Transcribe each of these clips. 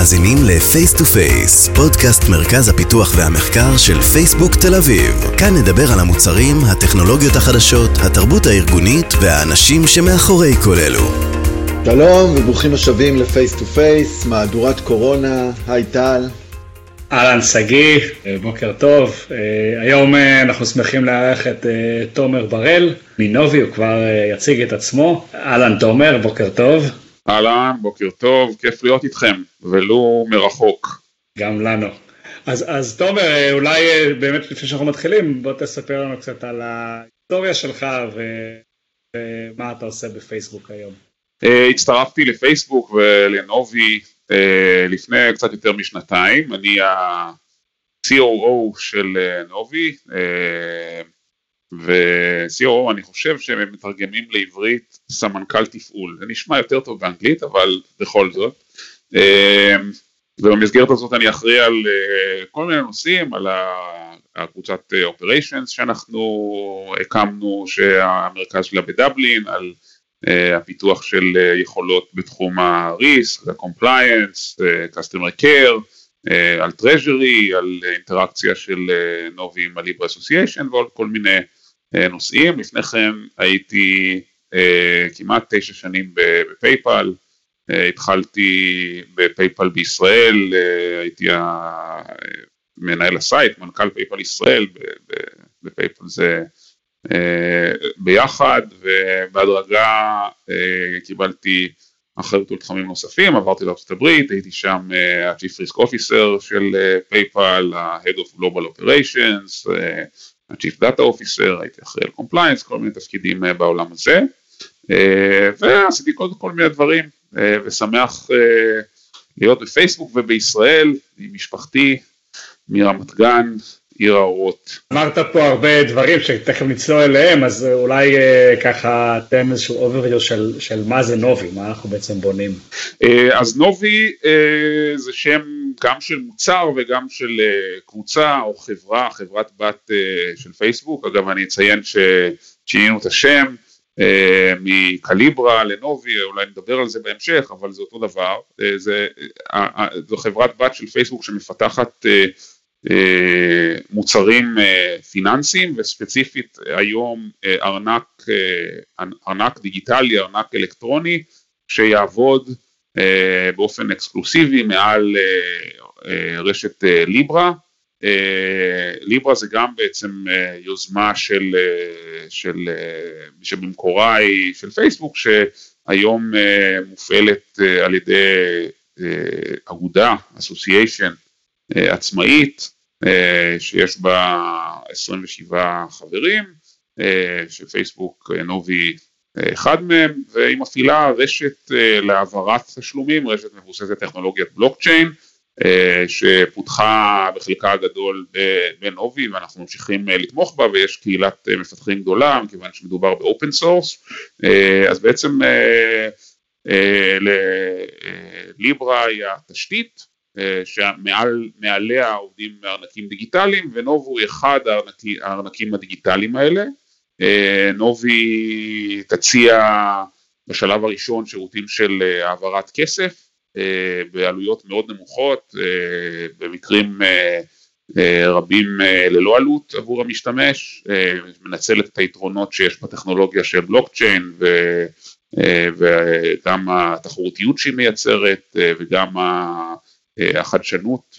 מאזינים ל-Face to Face, פודקאסט מרכז הפיתוח והמחקר של פייסבוק תל אביב. כאן נדבר על המוצרים, הטכנולוגיות החדשות, התרבות הארגונית והאנשים שמאחורי כל אלו. שלום וברוכים השבים ל-Face to Face, מהדורת קורונה, היי טל. אהלן שגיא, בוקר טוב. אה, היום אה, אנחנו שמחים לארח את אה, תומר בראל מנובי, הוא כבר יציג את עצמו. אהלן תומר, בוקר טוב. אהלן, בוקר טוב, כיף להיות איתכם, ולו מרחוק. גם לנו. אז, אז תומר, אולי באמת לפני שאנחנו מתחילים, בוא תספר לנו קצת על ההיסטוריה שלך ו... ומה אתה עושה בפייסבוק היום. הצטרפתי לפייסבוק ולנובי אה, לפני קצת יותר משנתיים, אני ה-COO של אה, נובי, אה, ו-COO אני חושב שהם מתרגמים לעברית סמנכ"ל תפעול, זה נשמע יותר טוב באנגלית אבל בכל זאת, ובמסגרת הזאת אני אחראי על כל מיני נושאים, על הקבוצת אופריישנס שאנחנו הקמנו, שהמרכז שלה בדבלין, על אה, הפיתוח של אה, יכולות בתחום ה-risk, ה-compliance, אה, customer care, על treasury, על אינטראקציה של נובי עם ה-Libra Association ועוד כל מיני נושאים. לפני כן הייתי כמעט תשע שנים בפייפל, התחלתי ב PayPal בישראל, הייתי מנהל ה site, מנכ"ל PayPal ישראל, ב PayPal זה אה, ביחד ובהדרגה אה, קיבלתי אחריות על נוספים, עברתי הברית, הייתי שם ה-Chief Risk Officer של PayPal, ה-Head of Global Operations, ה-Chief Data Officer, הייתי אחראי על Compliance, כל מיני תפקידים בעולם הזה, ועשיתי כל, כל מיני דברים, ושמח להיות בפייסבוק ובישראל עם משפחתי מרמת גן, עיר האורות. אמרת פה הרבה דברים שתכף נצלול אליהם, אז אולי אה, ככה תן איזשהו אוברוויו של, של מה זה נובי, מה אנחנו בעצם בונים. אה, אז נובי אה, זה שם גם של מוצר וגם של אה, קבוצה או חברה, חברת בת אה, של פייסבוק, אגב אני אציין ששינינו את השם. Uh, מקליברה לנובי, אולי נדבר על זה בהמשך, אבל זה אותו דבר, זה, uh, uh, זו חברת בת של פייסבוק שמפתחת אה, מוצרים אה, פיננסיים וספציפית היום אה, ארנק, ארנק דיגיטלי, ארנק אלקטרוני שיעבוד באופן אקסקלוסיבי מעל רשת ליברה. ליברה זה גם בעצם יוזמה של, של, שבמקורה היא של פייסבוק שהיום מופעלת על ידי אגודה, אסוסיישן אה, עצמאית אה, שיש בה 27 חברים, אה, שפייסבוק נובי אחד מהם, והיא מפעילה רשת להעברת תשלומים, רשת מבוססת טכנולוגיית בלוקצ'יין, שפותחה בחלקה הגדול ב Novi ואנחנו ממשיכים לתמוך בה ויש קהילת מפתחים גדולה מכיוון שמדובר ב open source, אז בעצם Libra היא התשתית אה, שמעליה עובדים ארנקים דיגיטליים ו Novi היא אחד הארנקים הדיגיטליים האלה. אה, Novi תציע בשלב הראשון שירותים של אה, העברת כסף בעלויות מאוד נמוכות, במקרים רבים ללא עלות עבור המשתמש, מנצלת את היתרונות שיש בטכנולוגיה של בלוקצ'יין וגם התחרותיות שהיא מייצרת וגם החדשנות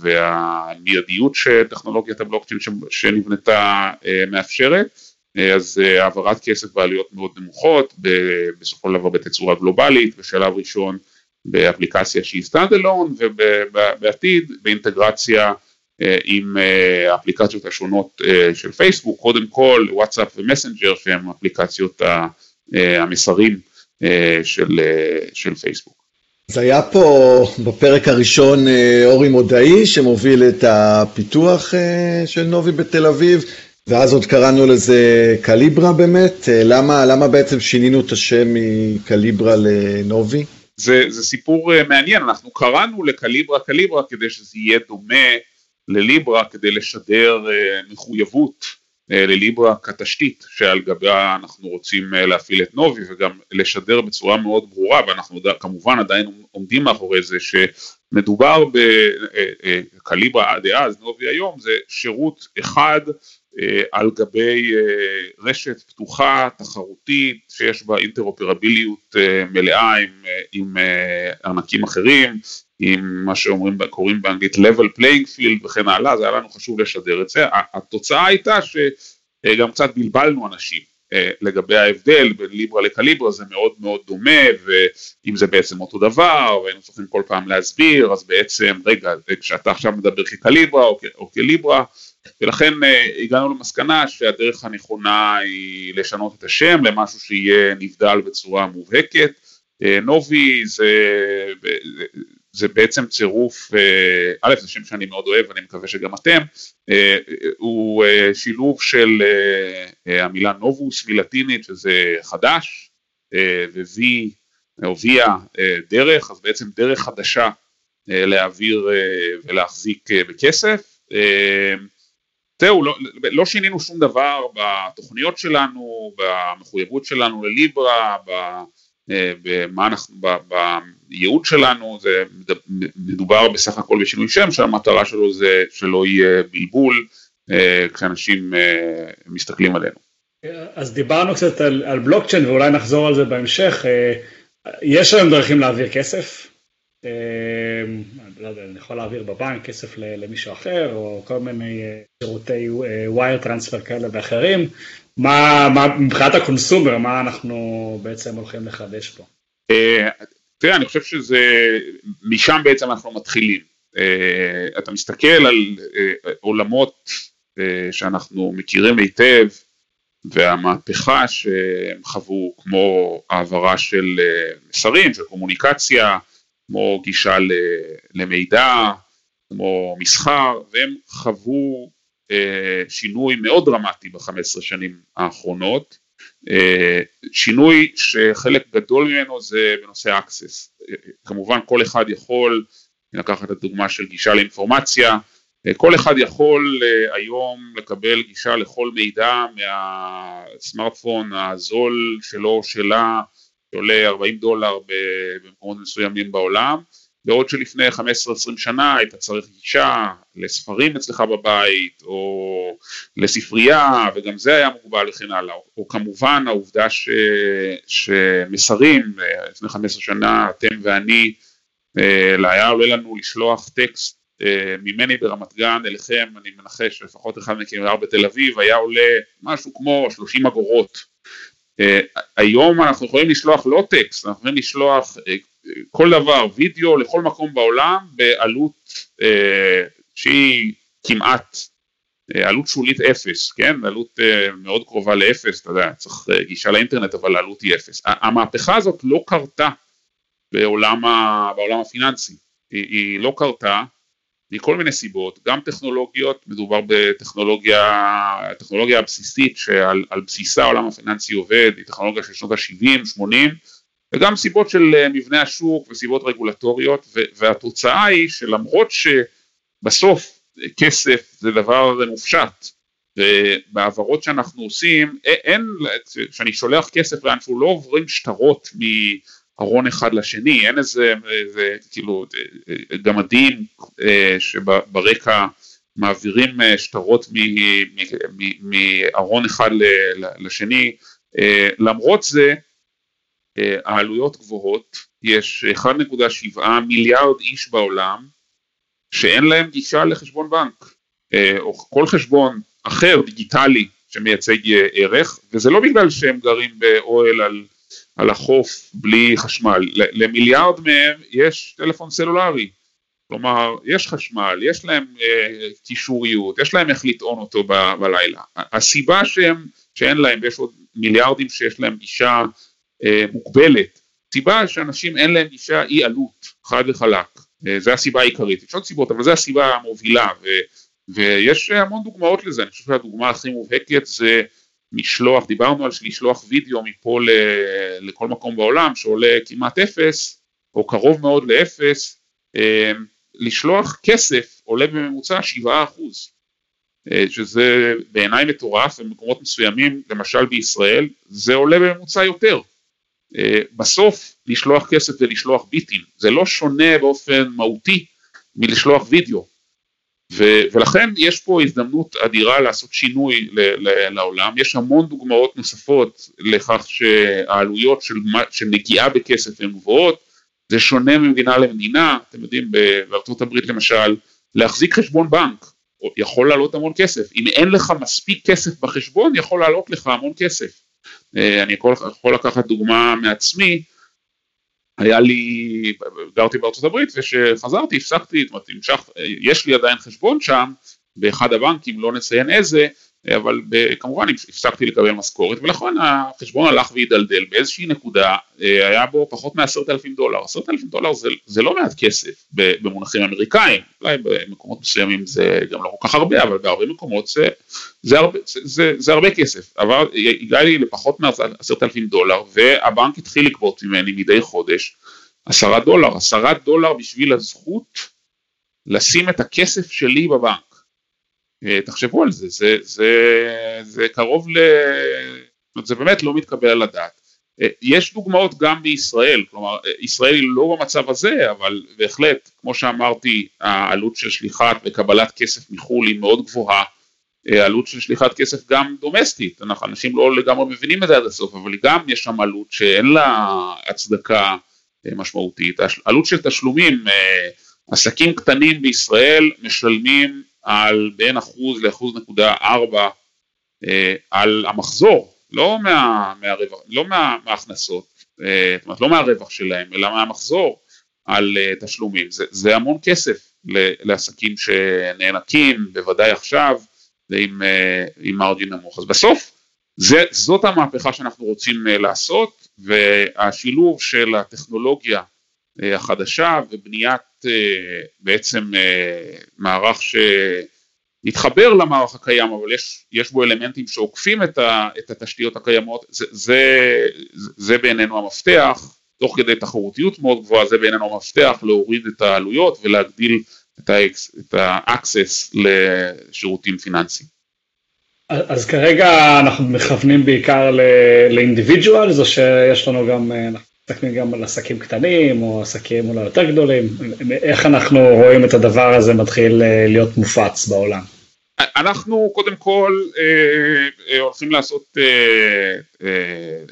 והמיידיות שטכנולוגיית הבלוקצ'יין שנבנתה אה, מאפשרת, אה, אז אה, העברת כסף בעלויות מאוד נמוכות, בסופו של דבר בתצורה גלובלית, בשלב ראשון באפליקציה שהיא stand alone ובעתיד באינטגרציה עם האפליקציות השונות של פייסבוק, קודם כל וואטסאפ ומסנג'ר שהם אפליקציות המסרים של, של פייסבוק. אז היה פה בפרק הראשון אה, אורי מודעי שמוביל את הפיתוח אה, של נובי בתל אביב, ואז עוד קראנו לזה קליברה באמת, אה, למה, למה בעצם שינינו את השם מקליברה לנובי? זה, זה סיפור מעניין, אנחנו קראנו לקליברה קליברה כדי שזה יהיה דומה לליברה כדי לשדר מחויבות לליברה כתשתית שעל גביה אנחנו רוצים להפעיל את נובי וגם לשדר בצורה מאוד ברורה ואנחנו כמובן עדיין עומדים מאחורי זה שמדובר בקליברה עד אז, נובי היום, זה שירות אחד אה, על גבי אה, רשת פתוחה, תחרותית, שיש בה אינטרופרביליות אה, מלאה עם, עם ארנקים אחרים, עם מה שאומרים, קוראים באנגלית level playing field וכן הלאה, זה היה לנו חשוב לשדר את זה. התוצאה הייתה שגם קצת בלבלנו אנשים לגבי ההבדל בין ליברה לקליברה, זה מאוד מאוד דומה, ואם זה בעצם אותו דבר, והיינו צריכים כל פעם להסביר, אז בעצם, רגע, כשאתה עכשיו מדבר כקליברה או כליברה, ולכן אה, הגענו למסקנה שהדרך הנכונה היא לשנות את השם למשהו שיהיה נבדל בצורה מובהקת. אה, נובי זה, זה בעצם צירוף, אה, א' זה שם שאני מאוד אוהב, אני מקווה שגם אתם, הוא שילוב של המילה נובוס מלטינית שזה חדש, ו-V או ויה דרך, אז בעצם דרך חדשה להעביר ולהחזיק בכסף. זהו, לא, לא שינינו שום דבר בתוכניות שלנו, במחויבות שלנו לליברה, אה, במה אנחנו, בייעוד שלנו, זה מדובר בסך הכל בשינוי שם שהמטרה שלו זה שלא יהיה בלבול אה, כשאנשים אה, מסתכלים עלינו. אז דיברנו קצת על, על בלוקצ'יין ואולי נחזור על זה בהמשך, יש היום דרכים להעביר כסף, אמ, לא יודע, אני יכול להעביר בבנק כסף למישהו אחר, או כל מיני אה, שירותי ווייר אה, טרנספר כאלה ואחרים. מה, מה מבחינת הקונסומר, מה אנחנו בעצם הולכים לחדש פה? אה, תראה, אני חושב שזה, משם בעצם אנחנו מתחילים. אתה מסתכל על עולמות שאנחנו מכירים היטב, והמהפכה שהם חוו, כמו העברה של מסרים, של קומוניקציה, כמו גישה למידע, כמו מסחר, והם חוו אה, שינוי מאוד דרמטי ב-15 שנים האחרונות, שינוי שחלק גדול ממנו זה בנושא access, כמובן כל אחד יכול לקחת את הדוגמה של גישה לאינפורמציה, אה, כל אחד יכול היום לקבל גישה לכל מידע מהסמארטפון הזול שלו או שלה שעולה 40 דולר במקומות מסוימים בעולם, בעוד שלפני 15-20 שנה היית צריך גישה לספרים אצלך בבית או לספרייה וגם זה היה מוגבל וכן הלאה, או כמובן העובדה ש... שמסרים, לפני 15 שנה אתם ואני, אה, היה עולה לנו לשלוח טקסט אה, ממני ברמת גן אליכם, אני מנחש לפחות אחד מכם גר בתל אביב, היה עולה משהו כמו 30 אגורות. אה, היום אנחנו יכולים לשלוח לא טקסט, אנחנו יכולים לשלוח אה, כל דבר, וידאו לכל מקום בעולם בעלות אה, שהיא כמעט עלות שולית אפס, כן? עלות מאוד קרובה לאפס, אתה יודע, צריך גישה לאינטרנט אבל העלות היא אפס. המהפכה הזאת לא קרתה בעולם, ה, בעולם הפיננסי, היא, היא לא קרתה מכל מיני סיבות, גם טכנולוגיות, מדובר בטכנולוגיה, הבסיסית שעל בסיסה העולם הפיננסי עובד, היא טכנולוגיה של שנות ה-70, 80, וגם סיבות של אה, מבנה השוק וסיבות רגולטוריות, והתוצאה היא שלמרות שבסוף כסף זה דבר מופשט, ובהעברות שאנחנו עושים, אין, כשאני שולח כסף לאנשהו לא עוברים שטרות מ... ארון אחד לשני, אין איזה, איזה כאילו גמדים אה, שברקע מעבירים אה, שטרות מארון אחד לשני, אה, למרות זה העלויות גבוהות, יש 1.7 מיליארד איש בעולם שאין להם גישה לחשבון בנק, או כל חשבון אחר דיגיטלי שמייצג ערך, וזה לא בגלל שהם גרים באוהל על על החוף בלי חשמל, למיליארד מהם יש טלפון סלולרי, כלומר יש חשמל, יש להם אה, קישוריות, יש להם איך לטעון אותו ב, בלילה, הסיבה שהם, שאין להם ויש עוד מיליארדים שיש להם גישה אה, מוגבלת, סיבה שאנשים אין להם גישה אי עלות, חד וחלק, אה, זה הסיבה העיקרית, יש עוד סיבות אבל זו הסיבה המובילה ו, ויש המון דוגמאות לזה, אני חושב שהדוגמה הכי מובהקת זה משלוח, דיברנו על לשלוח וידאו מפה ל, לכל מקום בעולם שעולה כמעט אפס או קרוב מאוד לאפס, אמ, לשלוח כסף עולה בממוצע 7 אחוז. שזה בעיניי מטורף, במקומות מסוימים, למשל בישראל, זה עולה בממוצע יותר. בסוף לשלוח כסף ולשלוח ביטים, זה לא שונה באופן מהותי מלשלוח וידאו, ו- ולכן יש פה הזדמנות אדירה לעשות שינוי ל- ל- לעולם, יש המון דוגמאות נוספות לכך שהעלויות של, של נגיעה בכסף הן גבוהות, זה שונה ממדינה למדינה, אתם יודעים בארצות הברית למשל, להחזיק חשבון בנק יכול לעלות המון כסף, אם אין לך מספיק כסף בחשבון יכול לעלות לך המון כסף, אני יכול, יכול לקחת דוגמה מעצמי, היה לי, גרתי בארצות הברית וכשחזרתי הפסקתי, זאת אומרת, המשך, יש לי עדיין חשבון שם באחד הבנקים, לא נציין איזה, אבל כמובן הפסקתי לקבל משכורת ולכן החשבון הלך והידלדל באיזושהי נקודה אה, היה בו פחות מעשרת אלפים דולר, עשרת אלפים דולר זה, זה לא מעט כסף במונחים אמריקאים, אולי במקומות מסוימים זה גם לא כל כך הרבה אבל בהרבה מקומות זה, זה, הרבה, זה, זה, זה הרבה כסף, אבל הגע לי לפחות מעשרת אלפים דולר והבנק התחיל לגבות ממני מדי חודש עשרה דולר, עשרה דולר בשביל הזכות לשים את הכסף שלי בבנק. אה, תחשבו על זה, זה, זה, זה קרוב ל... זה באמת לא מתקבל על הדעת. אה, יש דוגמאות גם בישראל, כלומר אה, ישראל היא לא במצב הזה, אבל בהחלט, כמו שאמרתי, העלות של שליחת וקבלת כסף מחו"ל היא מאוד גבוהה, העלות של שליחת כסף גם דומסטית, אנחנו אנשים לא לגמרי מבינים את זה עד הסוף, אבל גם יש שם עלות שאין לה הצדקה משמעותית, עלות של תשלומים, עסקים קטנים בישראל משלמים על בין אחוז לאחוז נקודה ארבע אה, על המחזור, לא, מה, מהרווח, לא מה, מההכנסות, אה, זאת אומרת לא מהרווח שלהם, אלא מהמחזור על אה, תשלומים. זה, זה המון כסף לעסקים שנאנקים, בוודאי עכשיו, ועם עם מרג'ין נמוך. אז בסוף זה, זאת המהפכה שאנחנו רוצים לעשות, והשילוב של הטכנולוגיה החדשה ובניית אה, בעצם אה, מערך שמתחבר למערך הקיים אבל יש, יש בו אלמנטים שעוקפים את, ה, את התשתיות הקיימות זה, זה, זה בעינינו המפתח תוך כדי תחרותיות מאוד גבוהה זה בעינינו המפתח להוריד את העלויות ולהגדיל את ה-access לשירותים פיננסיים. אז כרגע אנחנו מכוונים בעיקר לאינדיבידואל, או שיש לנו גם, מסתכלים גם על עסקים קטנים או עסקים אולי יותר גדולים, איך אנחנו רואים את הדבר הזה מתחיל אה, להיות מופץ בעולם? אנחנו קודם כל אה, אה, הולכים לעשות, אה, אה,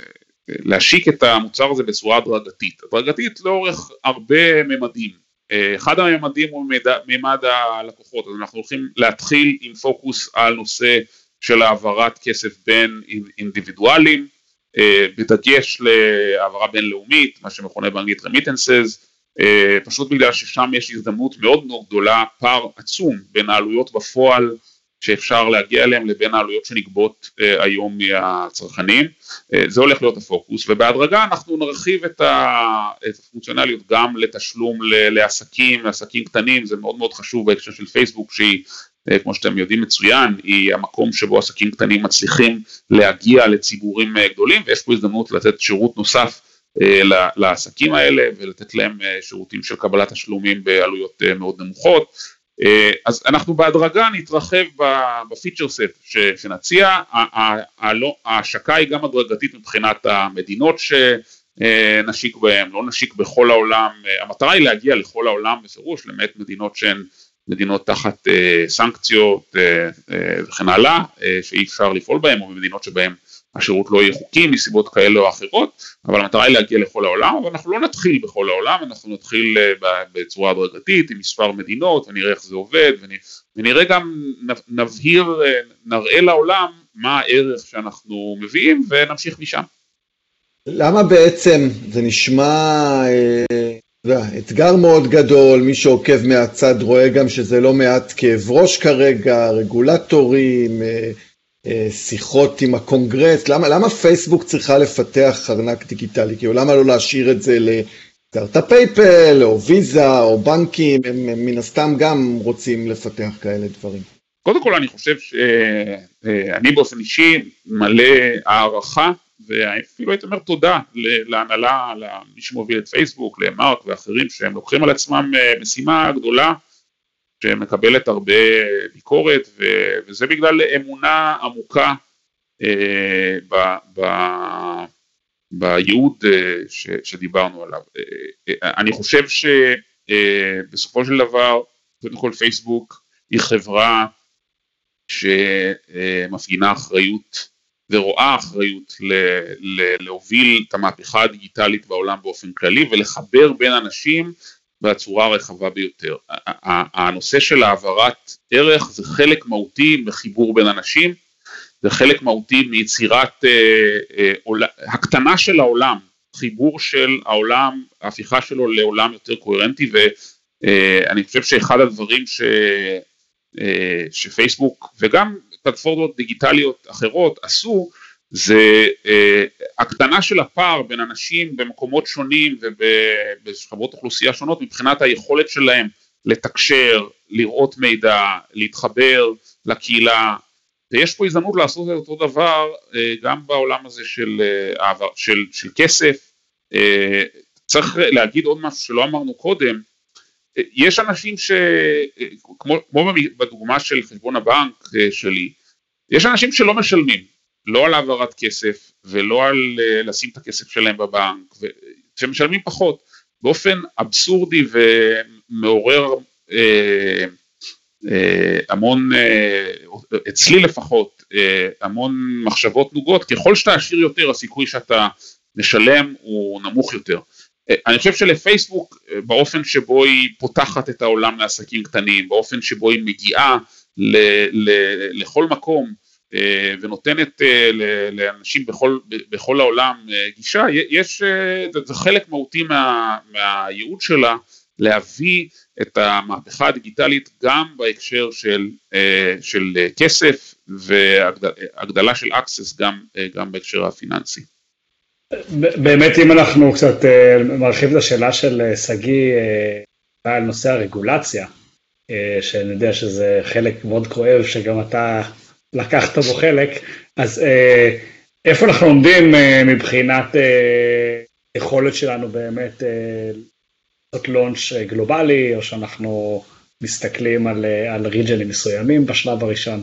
להשיק את המוצר הזה בצורה הדרגתית, הדרגתית לאורך הרבה ממדים, אה, אחד הממדים הוא מימד הלקוחות, אז אנחנו הולכים להתחיל עם פוקוס על נושא של העברת כסף בין אינדיבידואלים, בדגש להעברה בינלאומית, מה שמכונה באנגלית רמיטנסס, אה, פשוט בגלל ששם יש הזדמנות מאוד מאוד גדולה, פער עצום בין העלויות בפועל שאפשר להגיע אליהם לבין העלויות שנגבות אה, היום מהצרכנים, זה הולך להיות הפוקוס ובהדרגה אנחנו נרחיב את הפונקציונליות גם לתשלום לעסקים, לעסקים קטנים, זה מאוד מאוד חשוב בהקשר של פייסבוק שהיא אה, כמו שאתם יודעים מצוין, היא המקום שבו עסקים קטנים מצליחים להגיע לציבורים אה, גדולים ויש פה הזדמנות לתת שירות נוסף אה, לעסקים האלה ולתת להם שירותים של קבלת תשלומים בעלויות מאוד נמוכות. אז אנחנו בהדרגה נתרחב בפיצ'ר סט שנציע, לא, ההשקה היא גם הדרגתית מבחינת המדינות שנשיק בהן, לא נשיק בכל העולם, המטרה היא להגיע לכל העולם בפירוש, למעט מדינות שהן מדינות תחת אה, סנקציות אה, אה, וכן הלאה, אה, שאי אפשר לפעול בהן, או במדינות שבהן השירות לא יהיה חוקי מסיבות כאלה או אחרות, אבל המטרה היא להגיע לכל העולם, אבל אנחנו לא נתחיל בכל העולם, אנחנו נתחיל אה, בצורה הדרגתית עם מספר מדינות ונראה איך זה עובד, ונראה גם, נבהיר, אה, נראה לעולם מה הערך שאנחנו מביאים ונמשיך משם. למה בעצם זה נשמע אה, אתגר מאוד גדול, מי שעוקב מהצד רואה גם שזה לא מעט כאב ראש כרגע, רגולטורים, אה, אה, שיחות עם הקונגרס, למה, למה פייסבוק צריכה לפתח ארנק דיגיטלי? כאילו למה לא להשאיר את זה לסטארט-אפ PayPal או Visa או בנקים, הם, הם מן הסתם גם רוצים לפתח כאלה דברים. קודם כל אני חושב שאני אה, באופן אישי מלא הערכה ואפילו הייתי אומר תודה להנהלה, למי שמוביל את פייסבוק, למרק ואחרים שהם לוקחים על עצמם אה, משימה גדולה שמקבלת הרבה ביקורת וזה בגלל אמונה עמוקה ב, ב, בייעוד ש, שדיברנו עליו. אני חושב שבסופו של דבר קודם כל פייסבוק היא חברה שמפגינה אחריות ורואה אחריות ל- ל- להוביל את המהפכה הדיגיטלית בעולם באופן כללי ולחבר בין אנשים בצורה הרחבה ביותר. הנושא של העברת ערך זה חלק מהותי בחיבור בין אנשים, זה חלק מהותי מיצירת אה, אה, עול, הקטנה של העולם, חיבור של העולם, ההפיכה שלו לעולם יותר קוהרנטי ואני אה, חושב שאחד הדברים ש, אה, שפייסבוק וגם פלטפורמות דיגיטליות אחרות עשו זה אה, הקטנה של הפער בין אנשים במקומות שונים ובשכבות אוכלוסייה שונות מבחינת היכולת שלהם לתקשר, לראות מידע, להתחבר לקהילה ויש פה הזדמנות לעשות את אותו דבר אה, גם בעולם הזה של, אה, של, של כסף. אה, צריך להגיד עוד משהו שלא אמרנו קודם, יש אנשים שכמו כמו בדוגמה של חשבון הבנק אה, שלי, יש אנשים שלא משלמים, לא על העברת כסף ולא על אה, לשים את הכסף שלהם בבנק, שמשלמים פחות, באופן אבסורדי ומעורר אה, המון, אצלי לפחות, המון מחשבות נוגות, ככל שאתה עשיר יותר הסיכוי שאתה משלם הוא נמוך יותר. אני חושב שלפייסבוק באופן שבו היא פותחת את העולם לעסקים קטנים, באופן שבו היא מגיעה ל, ל, לכל מקום אה, ונותנת אה, לאנשים בכל, בכל העולם אה, גישה, יש, זה חלק מהותי מה, מהייעוד שלה להביא את המהפכה הדיגיטלית גם בהקשר של, של כסף והגדלה של access גם, גם בהקשר הפיננסי. באמת אם אנחנו קצת אה, מרחיבים את השאלה של אה, שגיא אה, על נושא הרגולציה, שאני יודע שזה חלק מאוד כואב שגם אתה לקחת בו חלק, אז איפה אנחנו עומדים מבחינת יכולת שלנו באמת לעשות לונץ' גלובלי, או שאנחנו מסתכלים על, על ריג'נים מסוימים בשלב הראשון?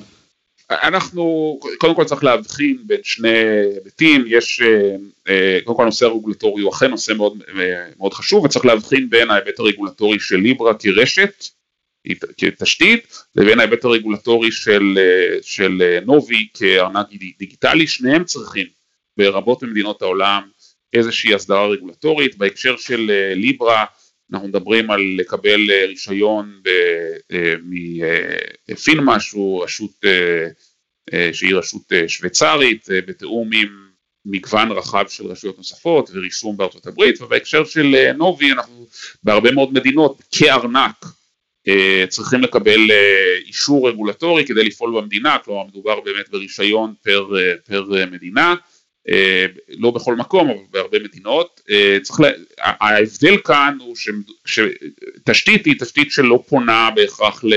אנחנו, קודם כל צריך להבחין בין שני היבטים, יש, אה, אה, קודם כל הנושא הרגולטורי הוא אכן נושא מאוד, אה, מאוד חשוב, וצריך להבחין בין ההיבט הרגולטורי של ליברה כרשת, כתשתית, לבין ההיבט הרגולטורי של, של נובי כארנק דיגיטלי, שניהם צריכים ברבות ממדינות העולם איזושהי הסדרה רגולטורית, בהקשר של ליברה אנחנו מדברים על לקבל אה, רישיון אה, מפינמה שהוא רשות אה, שהיא רשות שוויצרית בתיאום עם מגוון רחב של רשויות נוספות ורישום בארצות הברית ובהקשר של נובי אנחנו בהרבה מאוד מדינות כארנק צריכים לקבל אישור רגולטורי כדי לפעול במדינה, כלומר מדובר באמת ברישיון פר, פר מדינה. אה, לא בכל מקום אבל בהרבה מדינות, אה, צריך לה... ההבדל כאן הוא שתשתית היא תשתית שלא פונה בהכרח ל...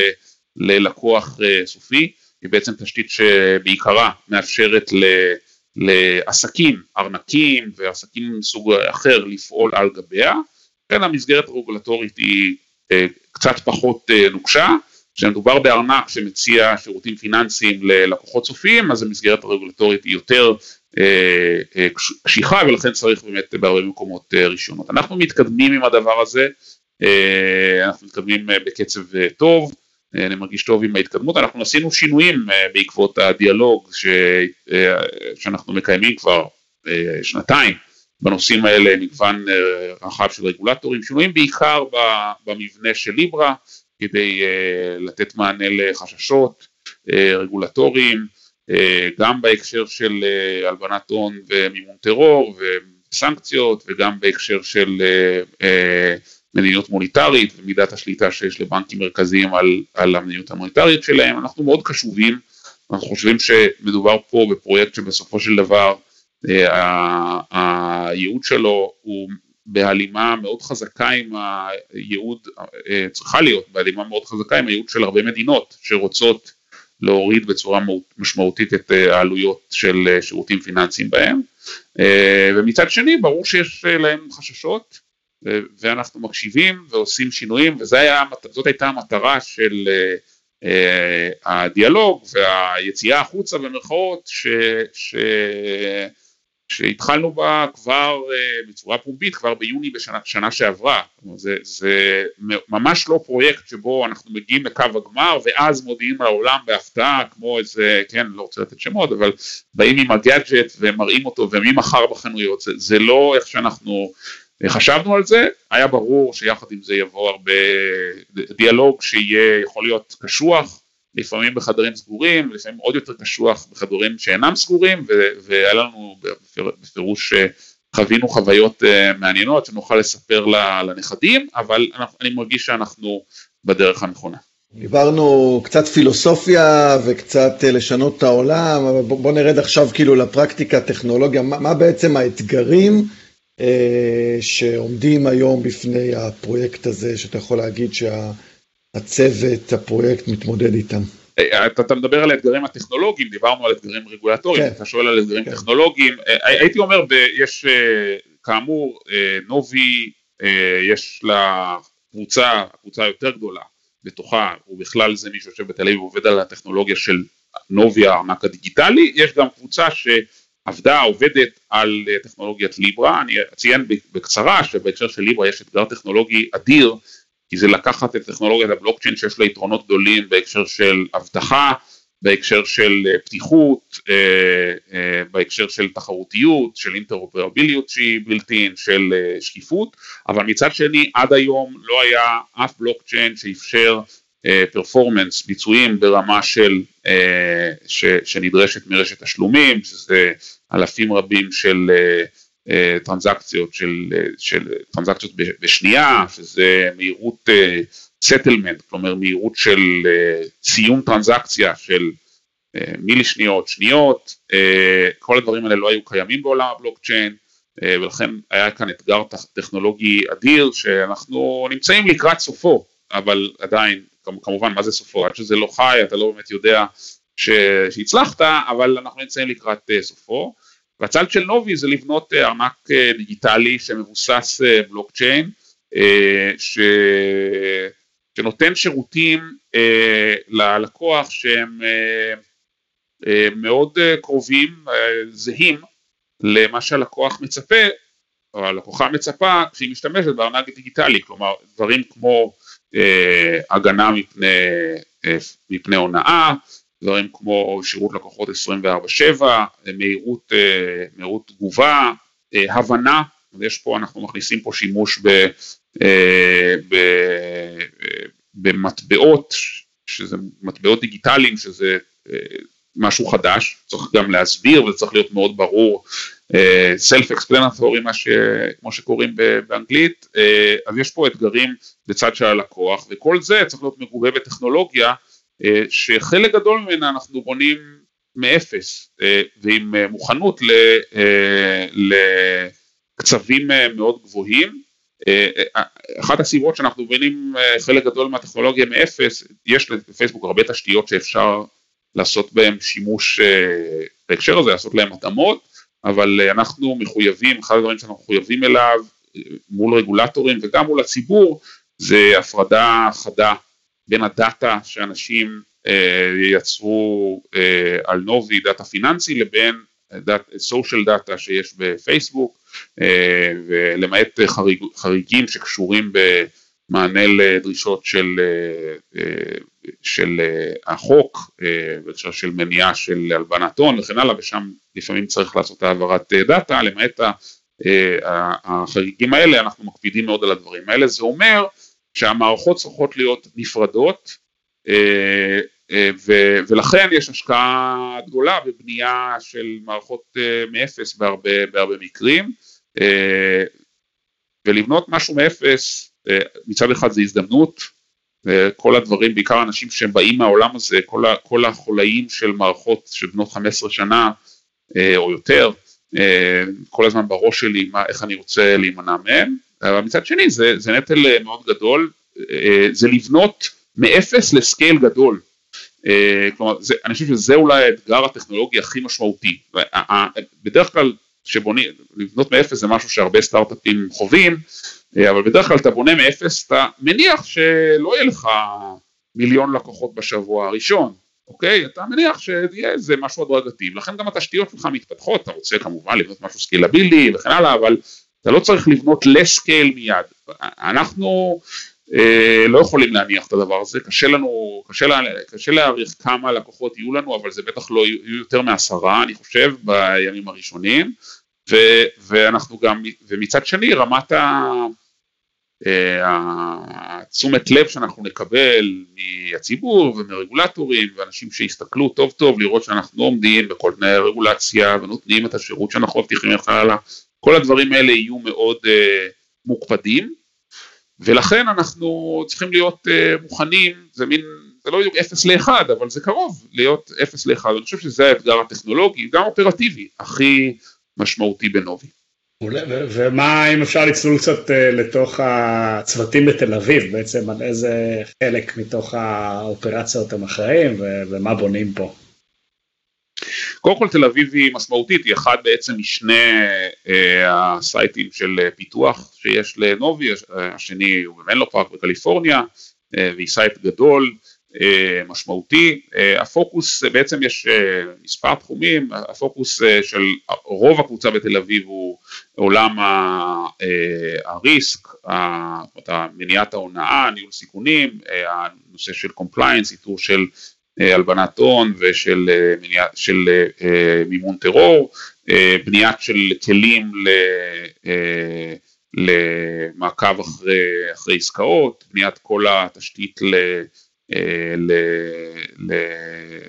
ללקוח אה, סופי, היא בעצם תשתית שבעיקרה מאפשרת ל... לעסקים, ארנקים ועסקים מסוג אחר לפעול על גביה, לכן המסגרת הרגולטורית היא קצת פחות נוקשה, כשמדובר בארנק שמציע שירותים פיננסיים ללקוחות סופיים אז המסגרת הרגולטורית היא יותר אה, אה, קשיחה ולכן צריך באמת בהרבה מקומות אה, רישיונות. אנחנו מתקדמים עם הדבר הזה, אנחנו מתקדמים בקצב טוב, אני מרגיש טוב עם ההתקדמות, אנחנו עשינו שינויים בעקבות הדיאלוג ש... שאנחנו מקיימים כבר שנתיים בנושאים האלה, מגוון רחב של רגולטורים, שינויים בעיקר במבנה של ליברה כדי לתת מענה לחששות רגולטוריים, אה, גם בהקשר של אה, הלבנת הון ומימון טרור וסנקציות וגם בהקשר של אה, מדיניות מוניטרית ומידת השליטה שיש לבנקים מרכזיים על, על המדיניות המוניטרית שלהם, אנחנו מאוד קשובים, אנחנו חושבים שמדובר פה בפרויקט שבסופו של דבר הייעוד שלו הוא בהלימה מאוד חזקה עם הייעוד, צריכה להיות בהלימה מאוד חזקה עם הייעוד של הרבה מדינות שרוצות להוריד בצורה משמעותית את אה, העלויות של אה, שירותים פיננסיים בהם. אה, ומצד שני ברור שיש להם חששות ואנחנו מקשיבים ועושים שינויים וזאת הייתה המטרה של הדיאלוג והיציאה החוצה במרכאות ש, ש, שהתחלנו בה כבר uh, בצורה פומבית כבר ביוני בשנה שנה שעברה, זה, זה ממש לא פרויקט שבו אנחנו מגיעים לקו הגמר ואז מודיעים לעולם בהפתעה כמו איזה, כן, לא רוצה לתת שמות, אבל באים עם הגאדג'ט ומראים אותו וממחר בחנויות, זה, זה לא איך שאנחנו חשבנו על זה, היה ברור שיחד עם זה יבוא הרבה דיאלוג שיהיה יכול להיות קשוח לפעמים בחדרים סגורים, לפעמים עוד יותר קשוח בחדרים שאינם סגורים, והיה לנו בפירוש אה, חווינו חוויות אה, מעניינות שנוכל לספר לנכדים, אבל אני מרגיש שאנחנו בדרך הנכונה. דיברנו קצת פילוסופיה וקצת אה, לשנות את העולם, אבל בוא נרד עכשיו כאילו לפרקטיקה, טכנולוגיה, מה, מה בעצם האתגרים אה, שעומדים היום בפני הפרויקט הזה, שאתה יכול להגיד שה... הצוות, הפרויקט מתמודד איתם. אה, אתה, אתה מדבר על האתגרים הטכנולוגיים, דיברנו על אתגרים רגולטוריים, כן. אתה שואל על אתגרים כן. טכנולוגיים, אה, הייתי אומר, ב, יש אה, כאמור נובי, יש לה קבוצה, קבוצה יותר גדולה בתוכה, ובכלל זה מי שיושב בתל אביב עובד על הטכנולוגיה של נובי הארנק הדיגיטלי, יש גם קבוצה שעבדה, עובדת על טכנולוגיית ליברה, אני אציין בקצרה שבהקשר של ליברה יש אתגר טכנולוגי אדיר כי זה לקחת את טכנולוגיית הבלוקצ'יין שיש לה יתרונות גדולים בהקשר של אבטחה, בהקשר של אה, פתיחות, אה, אה, בהקשר של תחרותיות, של אינטרופרביליות שהיא בלתי של שקיפות, אבל מצד שני עד היום לא היה אף בלוקצ'יין שאפשר פרפורמנס, ביצועים ברמה של, ש, שנדרשת מרשת תשלומים, שזה אלפים רבים של טרנזקציות של, אה, של טרנזקציות בשנייה, שזה מהירות אה, כלומר מהירות של סיום טרנזקציה של מילי שניות, שניות, כל הדברים האלה לא היו קיימים בעולם הבלוקצ'יין, ולכן היה כאן אתגר טכנולוגי אדיר שאנחנו נמצאים לקראת סופו, אבל עדיין, כמובן מה זה סופו, עד שזה לא חי אתה לא באמת יודע שהצלחת, אבל אנחנו נמצאים לקראת סופו. והצד של נובי זה לבנות אה, ארנק אה, דיגיטלי שמבוסס אה, בלוקצ'יין, ש... שנותן שירותים ללקוח שהם מאוד קרובים, זהים למה שהלקוח מצפה, או הלקוחה מצפה כשהיא משתמשת בארנק דיגיטלי, כלומר דברים כמו הגנה מפני, מפני הונאה, דברים כמו שירות לקוחות 24/7, מהירות, אה, מהירות תגובה, אה, הבנה, יש פה, אנחנו מכניסים פה שימוש ב, אה, ב, במטבעות, שזה מטבעות דיגיטליים, שזה משהו חדש, צריך גם להסביר וזה צריך להיות מאוד ברור, self explanatory, ש... כמו שקוראים באנגלית, אז יש פה אתגרים בצד של הלקוח, וכל זה צריך להיות מגובה בטכנולוגיה, שחלק גדול ממנה אנחנו בונים מאפס אה, ועם אה, מוכנות לקצבים מאוד גבוהים. אחת הסיבות שאנחנו בונים חלק גדול מהטכנולוגיה מאפס, יש לפייסבוק הרבה תשתיות שאפשר לעשות בהן שימוש בהקשר הזה, לעשות להן התאמות, אבל אנחנו מחויבים, אחד הדברים שאנחנו מחויבים אליו מול רגולטורים וגם מול הציבור, זה הפרדה חדה בין ה data שאנשים אה, יצרו אה, על נובי, data פיננסי, לבין social data שיש בפייסבוק, אה, ולמעט חריג, חריגים שקשורים במענה לדרישות של, אה, אה של אה, החוק, אה, בהקשר של מניעה של הלבנת הון וכן הלאה, ושם לפעמים צריך לעשות העברת אה, data, למעט החריגים האלה אנחנו מקפידים מאוד על הדברים האלה, זה אומר שהמערכות צריכות להיות נפרדות אה, אה, ולכן יש השקעה גדולה בבנייה של מערכות אה, מאפס בהרבה, בהרבה מקרים. ולבנות משהו מאפס מצד אחד זה הזדמנות כל הדברים בעיקר אנשים שהם באים מהעולם הזה כל, כל החולאים של מערכות של בנות 15 שנה או יותר כל הזמן בראש שלי מה, איך אני רוצה להימנע מהם אבל מצד שני זה, זה נטל אה, מאוד גדול, אה, זה לבנות מאפס ל scale גדול. אה, כלומר, זה, אני חושב שזה אולי האתגר הטכנולוגי הכי משמעותי. בדרך כלל כשבונים, לבנות מאפס זה משהו שהרבה סטארט-אפים חווים, אבל בדרך כלל אתה בונה מאפס, אתה מניח שלא יהיה לך מיליון לקוחות בשבוע הראשון, אוקיי? אתה מניח שיהיה איזה משהו הדרגתי, ולכן גם התשתיות שלך מתפתחות, אתה רוצה כמובן לבנות משהו scalable וכן הלאה, אבל אתה לא צריך לבנות לסקייל מיד. אנחנו אה, לא יכולים להניח את הדבר הזה, קשה לנו, קשה, לה, קשה להעריך כמה לקוחות יהיו לנו, אבל זה בטח לא יהיו יותר מעשרה, אני חושב, בימים הראשונים, ו, ואנחנו גם, ומצד שני רמת ה... התשומת לב שאנחנו נקבל מהציבור ומרגולטורים ואנשים שיסתכלו טוב טוב לראות שאנחנו עומדים בכל תנאי הרגולציה ונותנים את השירות שאנחנו מבטיחים לך הלאה, כל הדברים האלה יהיו מאוד uh, מוקפדים ולכן אנחנו צריכים להיות uh, מוכנים, זה מין, זה לא בדיוק 0 ל-1 אבל זה קרוב להיות 0 ל-1, אני חושב שזה האתגר הטכנולוגי, גם אופרטיבי, הכי משמעותי בנובי. ומה אם אפשר לצלול קצת אה, לתוך הצוותים בתל אביב, בעצם על איזה חלק מתוך האופרציה אתם אחראים ומה בונים פה? קודם כל תל אביב היא משמעותית, היא אחד בעצם משני אה, ה sites של פיתוח שיש לנובי, השני הוא במנלו פארק בקליפורניה, אה, והיא site גדול, אה, משמעותי, אה, הפוקוס בעצם יש אה, מספר תחומים, הפוקוס של רוב הקבוצה בתל אביב הוא עולם ה risk, מניעת ההונאה, ניהול סיכונים, הנושא של compliance, איתור של הלבנת הון ושל מניע, של מימון טרור, בניית של כלים ל... למעקב אחרי, אחרי עסקאות, בניית כל התשתית אה,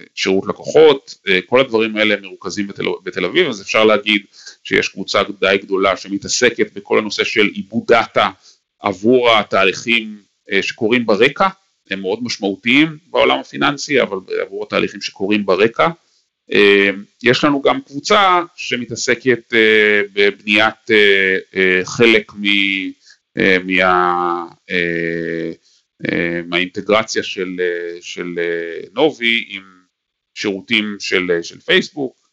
לשירות לקוחות, אה, כל הדברים האלה מרוכזים בתל, בתל אביב, אז אפשר להגיד שיש קבוצה די גדולה שמתעסקת בכל הנושא של עיבוד דאטה עבור התהליכים אה, שקורים ברקע, הם מאוד משמעותיים בעולם הפיננסי, אבל עבור התהליכים שקורים ברקע. יש לנו גם קבוצה שמתעסקת בבניית חלק מה... מהאינטגרציה של, של נובי עם שירותים של, של פייסבוק,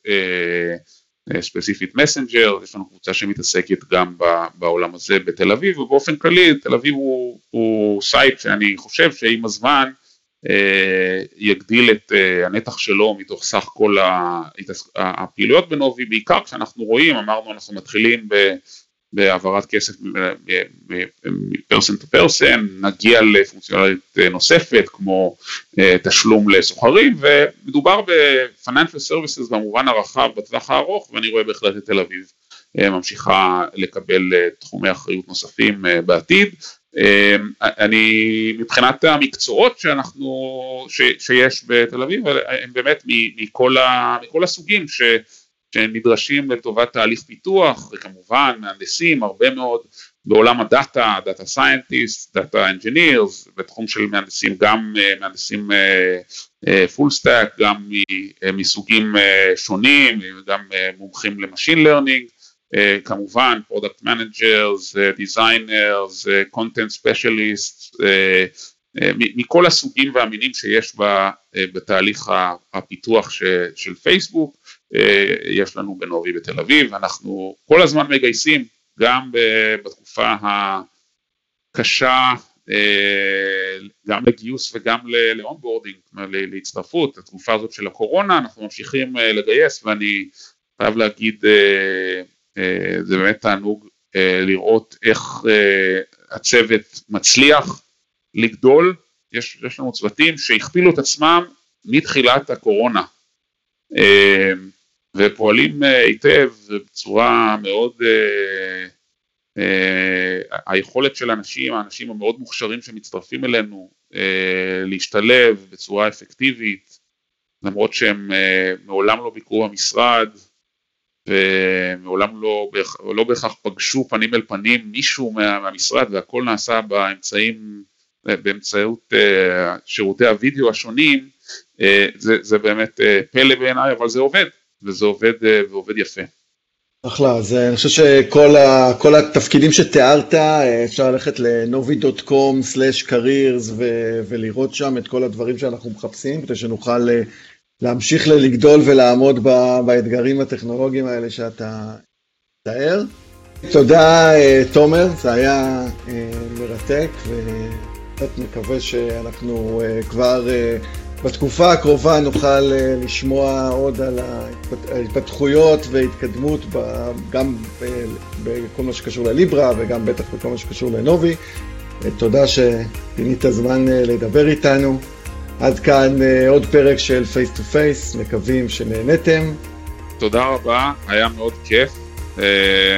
ספציפית מסנג'ר, יש לנו קבוצה שמתעסקת גם בעולם הזה בתל אביב, ובאופן כללי תל אביב הוא, הוא site שאני חושב שעם הזמן יגדיל את הנתח שלו מתוך סך כל הפעילויות בנובי, בעיקר כשאנחנו רואים, אמרנו אנחנו מתחילים ב... בהעברת כסף מ person to person, נגיע לפונקציונליות נוספת כמו אה, תשלום לסוחרים ומדובר ב-financial services במובן הרחב בטווח הארוך ואני רואה בהחלט את תל אביב אה, ממשיכה לקבל אה, תחומי אחריות נוספים בעתיד. אני מבחינת המקצועות שאנחנו, ש, שיש בתל אביב הם באמת מכל, ה, מכל הסוגים ש שנדרשים לטובת תהליך פיתוח, וכמובן מהנדסים, הרבה מאוד בעולם ה data, data scientist, data engineers, בתחום של מהנדסים, גם אה, מהנדסים full uh, stack, uh, גם מסוגים שונים, גם מומחים ל machine learning, כמובן product managers, designers, content specialist, מכל הסוגים והמינים שיש בתהליך הפיתוח של פייסבוק, אה, יש לנו בנובי בתל אביב, אנחנו כל הזמן מגייסים, גם בתקופה הקשה, אה, גם לגיוס וגם ל onboarding, להצטרפות, התקופה הזאת של הקורונה, אנחנו ממשיכים אה, לגייס ואני חייב להגיד, זה באמת תענוג לראות איך הצוות מצליח לגדול, יש, יש לנו צוותים שהכפילו את עצמם מתחילת הקורונה. ופועלים אה, היטב בצורה מאוד, אה, אה, היכולת של אנשים, האנשים המאוד מוכשרים שמצטרפים אלינו להשתלב בצורה אפקטיבית, למרות שהם מעולם לא ביקרו במשרד ומעולם לא, לא בהכרח פגשו פנים אל פנים מישהו מה, מהמשרד והכל נעשה באמצעים, באמצעות שירותי הוידאו השונים, זה, זה באמת פלא בעיניי אבל זה עובד. וזה עובד, אה, ועובד יפה. אחלה, אז אה, אני חושב שכל ה, התפקידים שתיארת, אה, אפשר ללכת ל-novi.com/careers ולראות שם את כל הדברים שאנחנו מחפשים, כדי שנוכל להמשיך לגדול ולעמוד באתגרים הטכנולוגיים האלה שאתה תאר. תודה, תומר, זה היה מרתק, ובאמת מקווה שאנחנו כבר בתקופה הקרובה נוכל לשמוע עוד על ההתפתחויות וההתקדמות גם בכל מה שקשור לליברה וגם בטח בכל מה שקשור לנובי. תודה שפינית זמן לדבר איתנו. עד כאן עוד פרק של Face to Face, מקווים שנהנתם. תודה רבה, היה מאוד כיף. אני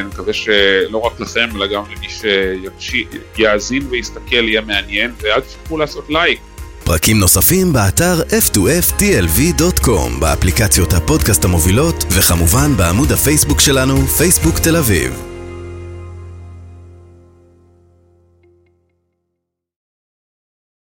מקווה שלא רק לכם, אלא גם למי שיאזין ויסתכל יהיה מעניין, ואל תשכחו לעשות לייק. פרקים נוספים באתר f2ftlv.com, באפליקציות הפודקאסט המובילות, וכמובן בעמוד הפייסבוק שלנו, פייסבוק תל אביב.